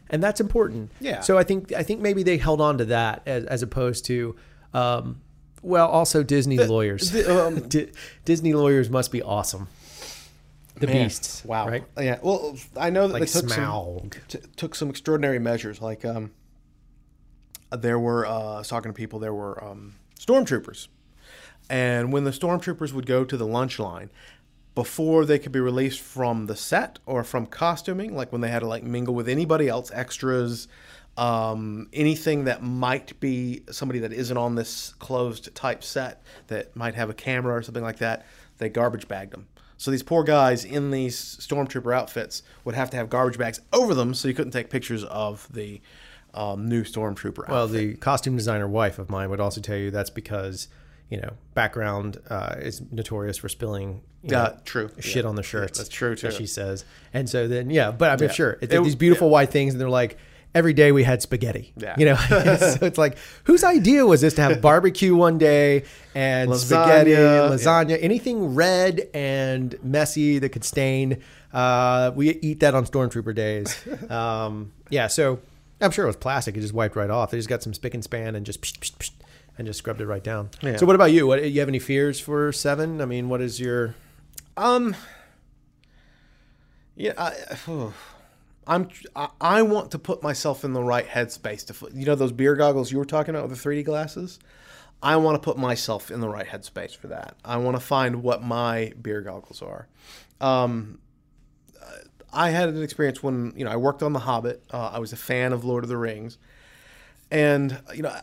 and that's important. Yeah. So I think I think maybe they held on to that as, as opposed to. Um, well, also Disney lawyers. the, um, Di- Disney lawyers must be awesome. The Man, beasts. Wow. Right? Yeah. Well, I know that Like they took some, t- took some extraordinary measures. Like, um, there were uh, I was talking to people. There were um, stormtroopers, and when the stormtroopers would go to the lunch line, before they could be released from the set or from costuming, like when they had to like mingle with anybody else, extras, um, anything that might be somebody that isn't on this closed type set that might have a camera or something like that, they garbage bagged them. So these poor guys in these stormtrooper outfits would have to have garbage bags over them, so you couldn't take pictures of the um, new stormtrooper. Well, outfit. the costume designer wife of mine would also tell you that's because you know background uh, is notorious for spilling you know, Uh, true. shit Yeah. on the shirts. that's true, too. she says, and so then yeah, but I'm Yeah. sure it's It- these beautiful white things, and they're like. Every day we had spaghetti. Yeah. You know, so it's like, whose idea was this to have barbecue one day and Lasagna, spaghetti, yeah. lasagna, anything red and messy that could stain? Uh, we eat that on Stormtrooper days. Um, yeah, so I'm sure it was plastic. It just wiped right off. They just got some spick and span and just psh, psh, psh, and just scrubbed it right down. Yeah. So what about you? What you have any fears for seven? I mean, what is your Um. Yeah, I, I'm. I, want to put myself in the right headspace to. You know those beer goggles you were talking about with the 3D glasses. I want to put myself in the right headspace for that. I want to find what my beer goggles are. Um, I had an experience when you know I worked on The Hobbit. Uh, I was a fan of Lord of the Rings, and you know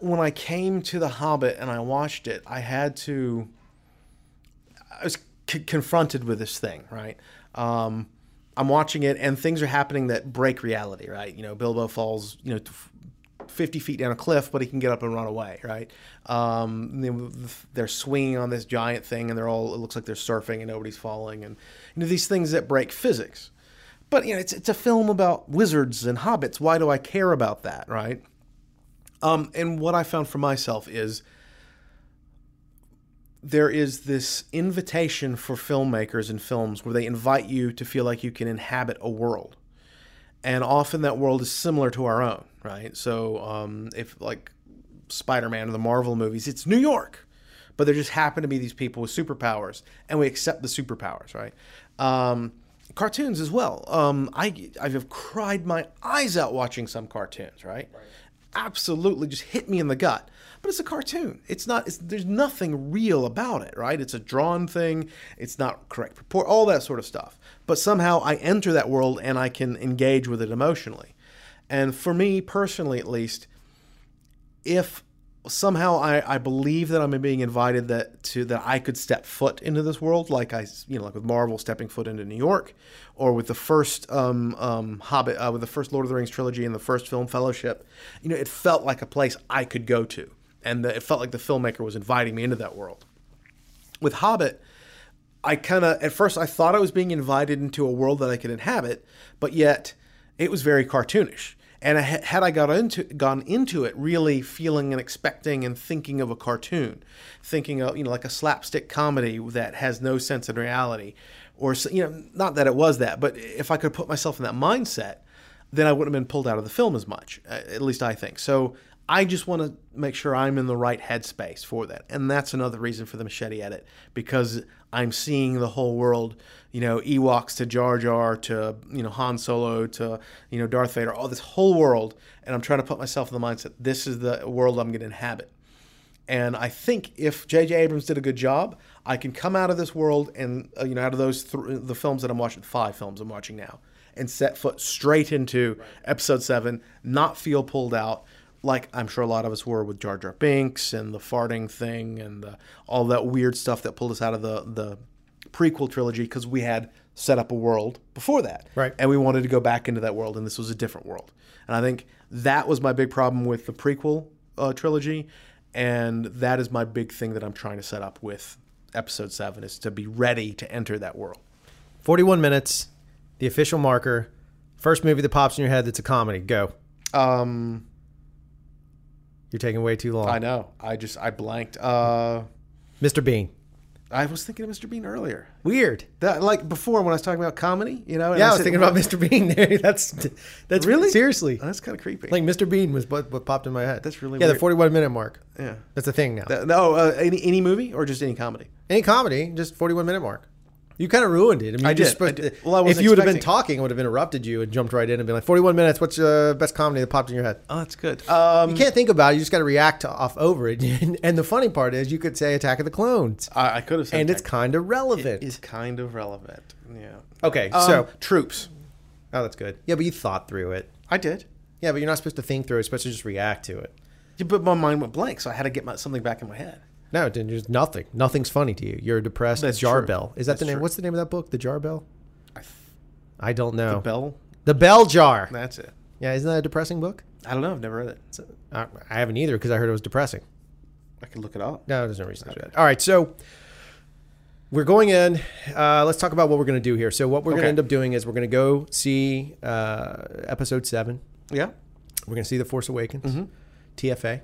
when I came to The Hobbit and I watched it, I had to. I was c- confronted with this thing, right? Um, I'm watching it, and things are happening that break reality, right? You know, Bilbo falls, you know, 50 feet down a cliff, but he can get up and run away, right? Um, they- they're swinging on this giant thing, and they're all, it looks like they're surfing, and nobody's falling, and you know these things that break physics. But you know, it's it's a film about wizards and hobbits. Why do I care about that, right? Um, and what I found for myself is there is this invitation for filmmakers and films where they invite you to feel like you can inhabit a world. And often that world is similar to our own, right? So um, if like Spider-Man or the Marvel movies, it's New York, but there just happen to be these people with superpowers, and we accept the superpowers, right? Um, cartoons as well. Um, I I have cried my eyes out watching some cartoons, right? Absolutely, just hit me in the gut. But it's a cartoon. It's not. It's, there's nothing real about it, right? It's a drawn thing. It's not correct purport. All that sort of stuff. But somehow I enter that world and I can engage with it emotionally. And for me personally, at least, if somehow I, I believe that I'm being invited that to that I could step foot into this world, like I you know like with Marvel stepping foot into New York, or with the first um, um, Hobbit, uh, with the first Lord of the Rings trilogy and the first Film Fellowship, you know it felt like a place I could go to, and the, it felt like the filmmaker was inviting me into that world. With Hobbit, I kind of at first I thought I was being invited into a world that I could inhabit, but yet it was very cartoonish. And I, had I got into gone into it really feeling and expecting and thinking of a cartoon, thinking of you know like a slapstick comedy that has no sense in reality, or you know, not that it was that, but if I could put myself in that mindset, then I wouldn't have been pulled out of the film as much. uh, At least I think. So I just want to make sure I'm in the right headspace for that, and that's another reason for the machete edit because I'm seeing the whole world. You know, Ewoks to Jar Jar to you know Han Solo to you know Darth Vader, all this whole world, and I'm trying to put myself in the mindset. This is the world I'm going to inhabit. And I think if J.J. Abrams did a good job, I can come out of this world and uh, you know out of those th- the films that I'm watching, five films I'm watching now, and set foot straight into Episode Seven, not feel pulled out like I'm sure a lot of us were with Jar Jar Binks and the farting thing and the, all that weird stuff that pulled us out of the the prequel trilogy because we had set up a world before that, Right. And we wanted to go back into that world, and this was a different world. And I think that was my big problem with the prequel uh, trilogy, and that is my big thing that I'm trying to set up with Episode Seven is to be ready to enter that world. 41 minutes, the official marker. First movie that pops in your head that's a comedy. Go. Um, You're taking way too long. I know. I just I blanked. Uh, Mr. Bean. I was thinking of Mr. Bean earlier. Weird. That like before when I was talking about comedy, you know. Yeah, I was said- thinking about Mr. Bean there. That's that's Really? seriously. That's kind of creepy. Like Mr. Bean was what, what popped in my head. That's really yeah. weird. The 41 minute mark. yeah. That's a thing now. That- no, uh, any any movie or just any comedy. Any comedy, just 41 minute mark. You kind of ruined it. I mean, I just did. I did. to- Well, I if you would have been talking, I would have interrupted you and jumped right in and been like, 41 minutes. What's the best comedy that popped in your head? Oh, that's good. Um, You can't think about it. You just got to react off over it. and the funny part is, you could say Attack of the Clones, I, I could have said that. and it's kind of relevant. It's kind of relevant. Yeah. okay, Um, so troops. oh, that's good. Yeah, but you thought through it. I did. Yeah, but you're not supposed to think through it. You're supposed to just react to it. Yeah, but my mind went blank, so I had to get my, something back in my head. No. There's nothing. Nothing's funny to you. You're a depressed That's jar true. bell. Is that That's the name? true. What's the name of that book? The jar bell? I th- I don't know. the bell. The bell jar. That's it. Yeah, isn't that a depressing book? I don't know. I've never read it. It's- I I haven't either because I heard it was depressing. I can look it up. No, there's no reason to do that. All right, so we're going in. Uh, let's talk about what we're going to do here. So what we're going to end up doing is we're going to go see uh, episode seven. Yeah. We're going to see The Force Awakens, Mm-hmm. TFA.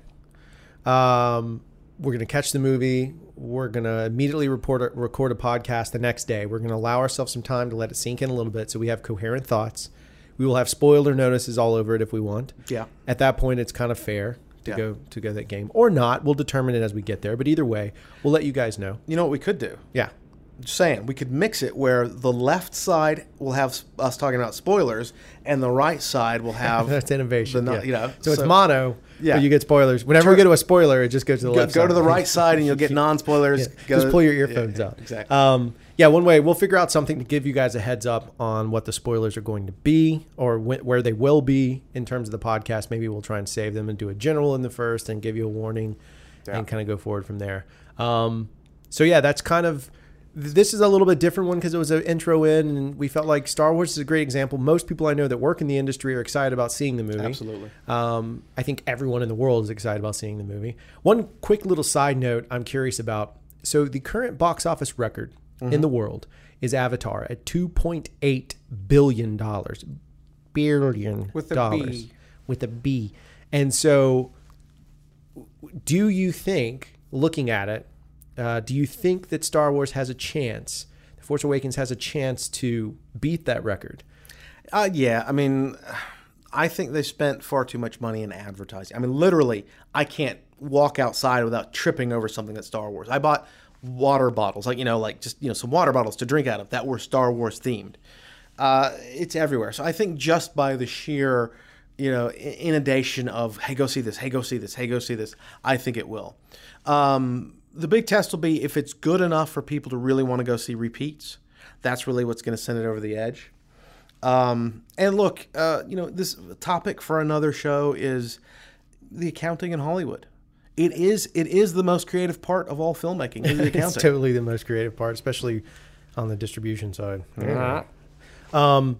Um, we're going to catch the movie. We're going to immediately report a, record a podcast the next day. We're going to allow ourselves some time to let it sink in a little bit so we have coherent thoughts. We will have spoiler notices all over it if we want. Yeah. At that point, it's kind of fair to Yeah. go to go that game or not. We'll determine it as we get there. But either way, we'll let you guys know. You know what we could do? Yeah. Just saying, we could mix it where the left side will have us talking about spoilers, and the right side will have That's innovation. The, yeah. you know, so, it's mono. Yeah. But you get spoilers. Whenever we go to a spoiler, it just goes to the Go, left. go side. to the right side, and you'll get non-spoilers. Yeah, Go- just pull your earphones yeah, out. Exactly. Um, yeah, one way we'll figure out something to give you guys a heads up on what the spoilers are going to be or wh- where they will be in terms of the podcast. Maybe we'll try and save them and do a general in the first and give you a warning Yeah. and kind of go forward from there. Um, so yeah, that's kind of this is a little bit different one because it was an intro in and we felt like Star Wars is a great example. Most people I know that work in the industry are excited about seeing the movie. Absolutely. Um, I think everyone in the world is excited about seeing the movie. One quick little side note I'm curious about. So the current box office record Mm-hmm. in the world is Avatar at 2.8 billion dollars. Billion With a dollars B. with a B. And so do you think looking at it uh, do you think that Star Wars has a chance The Force Awakens has a chance to beat that record? Uh, yeah, I mean, I think they spent far too much money in advertising. I mean, literally, I can't walk outside without tripping over something that's Star Wars. I bought water bottles, like you know, like just you know, some water bottles to drink out of that were Star Wars themed. Uh, it's everywhere. So I think just by the sheer, you know, inundation of hey, go see this, hey, go see this, hey, go see this, I think it will. Um, the big test will be if it's good enough for people to really want to go see repeats. That's really what's going to send it over the edge. Um, and look, uh, you know, this topic for another show is the accounting in Hollywood. It is it is the most creative part of all filmmaking. Is the it's totally the most creative part, especially on the distribution side. Um,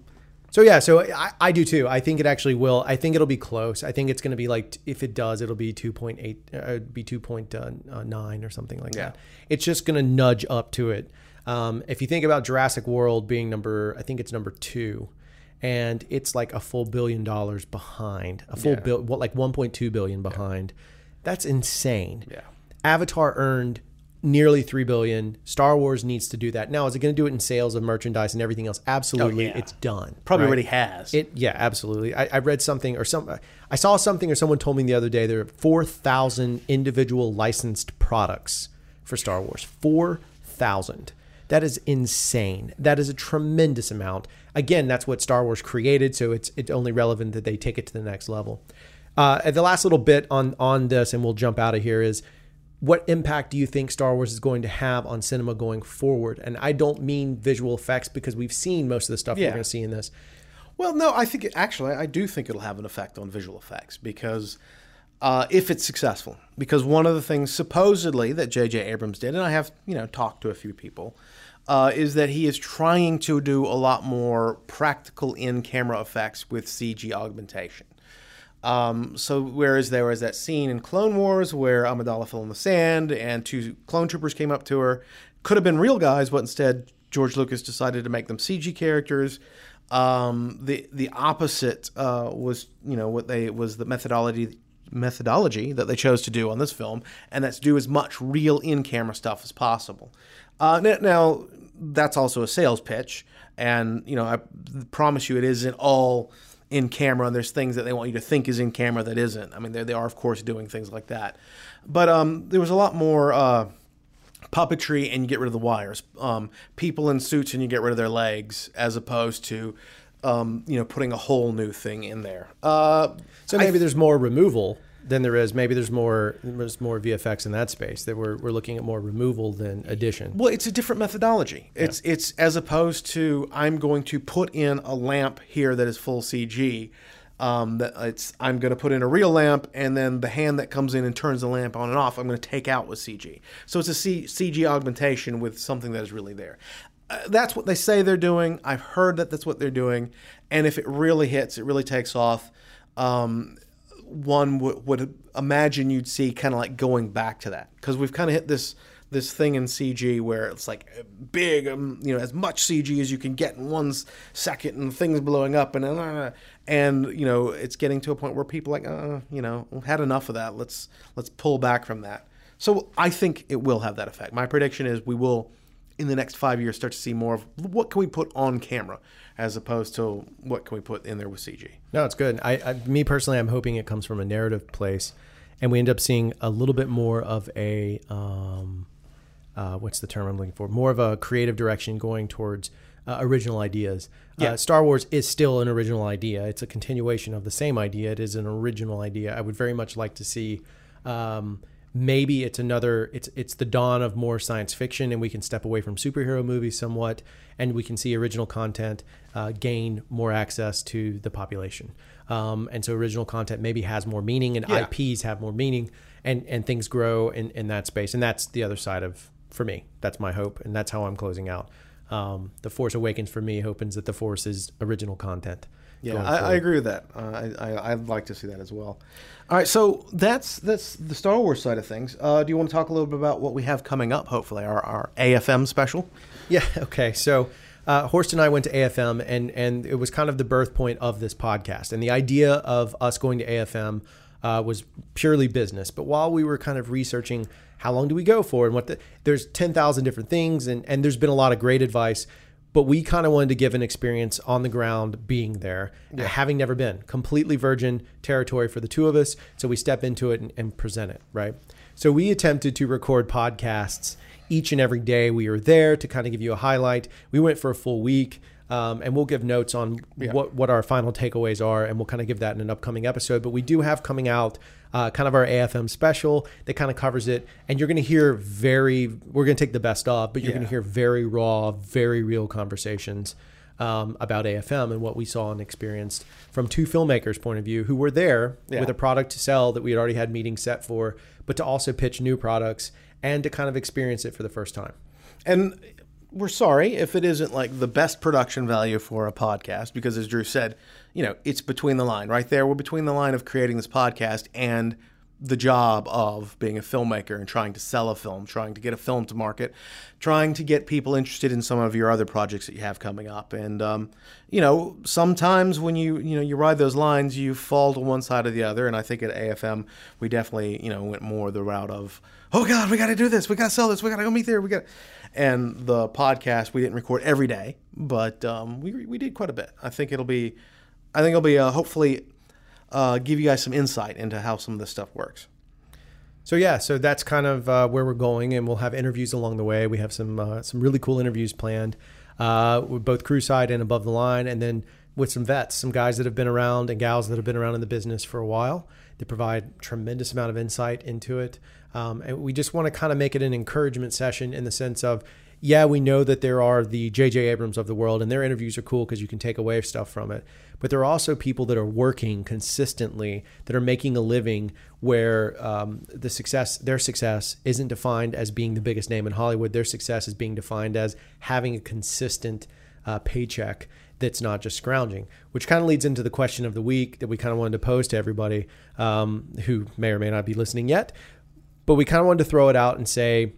so yeah, so I, I do too. I think it actually will. I think it'll be close. I think it's going to be like if it does, it'll be two point eight, uh, be two point nine or something like Yeah. that. It's just going to nudge up to it. Um, if you think about Jurassic World being number, I think it's number two, and it's like a full billion dollars behind, a full Yeah. bill, what like one point two billion behind. That's insane. Yeah. Avatar earned nearly three billion. Star Wars needs to do that. Now, is it going to do it in sales of merchandise and everything else? Absolutely, Oh, yeah. it's done. Probably right? already has. It yeah, absolutely. I, I read something or some I saw something or someone told me the other day there are four thousand individual licensed products for Star Wars. Four thousand. That is insane. That is a tremendous amount. Again, that's what Star Wars created, so it's it's only relevant that they take it to the next level. Uh, the last little bit on on this, and we'll jump out of here is what impact do you think Star Wars is going to have on cinema going forward? And I don't mean visual effects because we've seen most of the stuff Yeah. we're going to see in this. Well, no, I think it, actually I do think it'll have an effect on visual effects because uh, if it's successful, because one of the things supposedly that J.J. Abrams did, and I have you know talked to a few people, uh, is that he is trying to do a lot more practical in-camera effects with CG augmentation. Um, so whereas there was that scene in Clone Wars where Amidala fell in the sand and two clone troopers came up to her, could have been real guys, but instead George Lucas decided to make them CG characters. Um, the the opposite uh, was you know what they was the methodology methodology that they chose to do on this film, and that's do as much real in camera stuff as possible. Uh, now, now that's also a sales pitch, and you know I promise you it isn't all in camera and there's things that they want you to think is in camera that isn't. I mean, they, they are, of course, doing things like that. But um, there was a lot more uh, puppetry and you get rid of the wires. Um, people in suits and you get rid of their legs as opposed to, um, you know, putting a whole new thing in there. Uh, So maybe there's more removal than there is. Maybe there's more there's more VFX in that space. That we're, we're looking at more removal than addition. Well, it's a different methodology. It's it's as opposed to I'm going to put in a lamp here that is full CG. Um, that it's I'm going to put in a real lamp, and then the hand that comes in and turns the lamp on and off, I'm going to take out with CG. So it's a C, CG augmentation with something that is really there. Uh, that's what they say they're doing. I've heard that that's what they're doing, and if it really hits, it really takes off. Um, one would, would imagine you'd see kind of like going back to that because we've kind of hit this this thing in CG where it's like big, um, you know, as much CG as you can get in one second, and things blowing up, and uh, and you know, it's getting to a point where people like, uh, you know, had enough of that. Let's let's pull back from that. So I think it will have that effect. My prediction is we will, in the next five years, start to see more of what can we put on camera as opposed to what can we put in there with CG. No, it's good. I, I me personally, I'm hoping it comes from a narrative place, and we end up seeing a little bit more of a um, uh, what's the term I'm looking for? More of a creative direction going towards uh, original ideas. Yeah. Uh, Star Wars is still an original idea. It's a continuation of the same idea. It is an original idea. I would very much like to see. Um, maybe it's another. It's it's the dawn of more science fiction, and we can step away from superhero movies somewhat, and we can see original content uh, gain more access to the population. Um, and so original content maybe has more meaning, and Yeah. IPs have more meaning, and and things grow in in that space. And that's the other side of for me. That's my hope, and that's how I'm closing out. Um, the Force Awakens for me opens that the Force is original content. Yeah, I, I agree with that. Uh, I, I I'd like to see that as well. All right, so that's that's the Star Wars side of things. Uh, do you want to talk a little bit about what we have coming up? Hopefully, our our AFM special. Yeah. Okay. So uh, Horst and I went to AFM, and and it was kind of the birth point of this podcast. And the idea of us going to AFM uh, was purely business. But while we were kind of researching how long do we go for, and what the, there's ten thousand different things, and and there's been a lot of great advice. But we kind of wanted to give an experience on the ground, being there, uh, having never been, completely virgin territory for the two of us. So we step into it and, and present it, right? So we attempted to record podcasts each and every day we were there to kind of give you a highlight. We went for a full week. Um, and we'll give notes on what, what our final takeaways are, and we'll kind of give that in an upcoming episode. But we do have coming out uh, kind of our AFM special that kind of covers it, and you're going to hear very. We're going to take the best of, but you're going to hear very raw, very real conversations um, about AFM and what we saw and experienced from two filmmakers' point of view who were there Yeah. with a product to sell that we had already had meetings set for, but to also pitch new products and to kind of experience it for the first time. And we're sorry if it isn't like the best production value for a podcast because, as Drew said, you know, it's between the line right there. We're between the line of creating this podcast and the job of being a filmmaker and trying to sell a film, trying to get a film to market, trying to get people interested in some of your other projects that you have coming up. And um, you know, sometimes when you you know you ride those lines, you fall to one side or the other. And I think at AFM we definitely you know went more the route of oh god, we got to do this, we got to sell this, we got to go meet there, we got. And the podcast we didn't record every day, but um, we we did quite a bit. I think it'll be, I think it'll be uh, hopefully uh, give you guys some insight into how some of this stuff works. So yeah, so that's kind of uh, where we're going, and we'll have interviews along the way. We have some uh, some really cool interviews planned uh, with both crew side and above the line, and then with some vets, some guys that have been around and gals that have been around in the business for a while. They provide tremendous amount of insight into it, um, and we just want to kind of make it an encouragement session in the sense of yeah, we know that there are the J.J. Abrams of the world, and their interviews are cool because you can take away stuff from it. But there are also people that are working consistently, that are making a living, where um, the success, their success, isn't defined as being the biggest name in Hollywood. Their success is being defined as having a consistent uh, paycheck that's not just scrounging, which kind of leads into the question of the week that we kind of wanted to pose to everybody um, who may or may not be listening yet. But we kind of wanted to throw it out and say,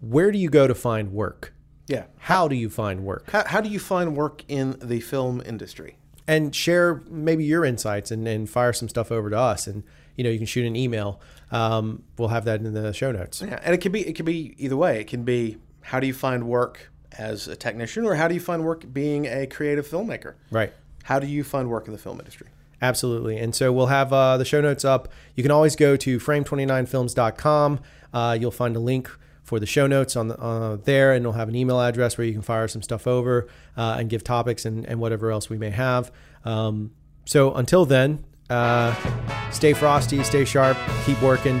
where do you go to find work? Yeah. How do you find work? How, how do you find work in the film industry? And share maybe your insights and, and fire some stuff over to us. And you know, you can shoot an email. Um, we'll have that in the show notes. Yeah, and it could be it could be either way. It can be how do you find work as a technician, or how do you find work being a creative filmmaker? Right. How do you find work in the film industry? Absolutely. And so we'll have uh, the show notes up. You can always go to frame29films.com. Uh, you'll find a link for the show notes on the, uh, there, and we'll have an email address where you can fire some stuff over uh, and give topics and, and whatever else we may have. Um, so until then, uh, stay frosty, stay sharp, keep working.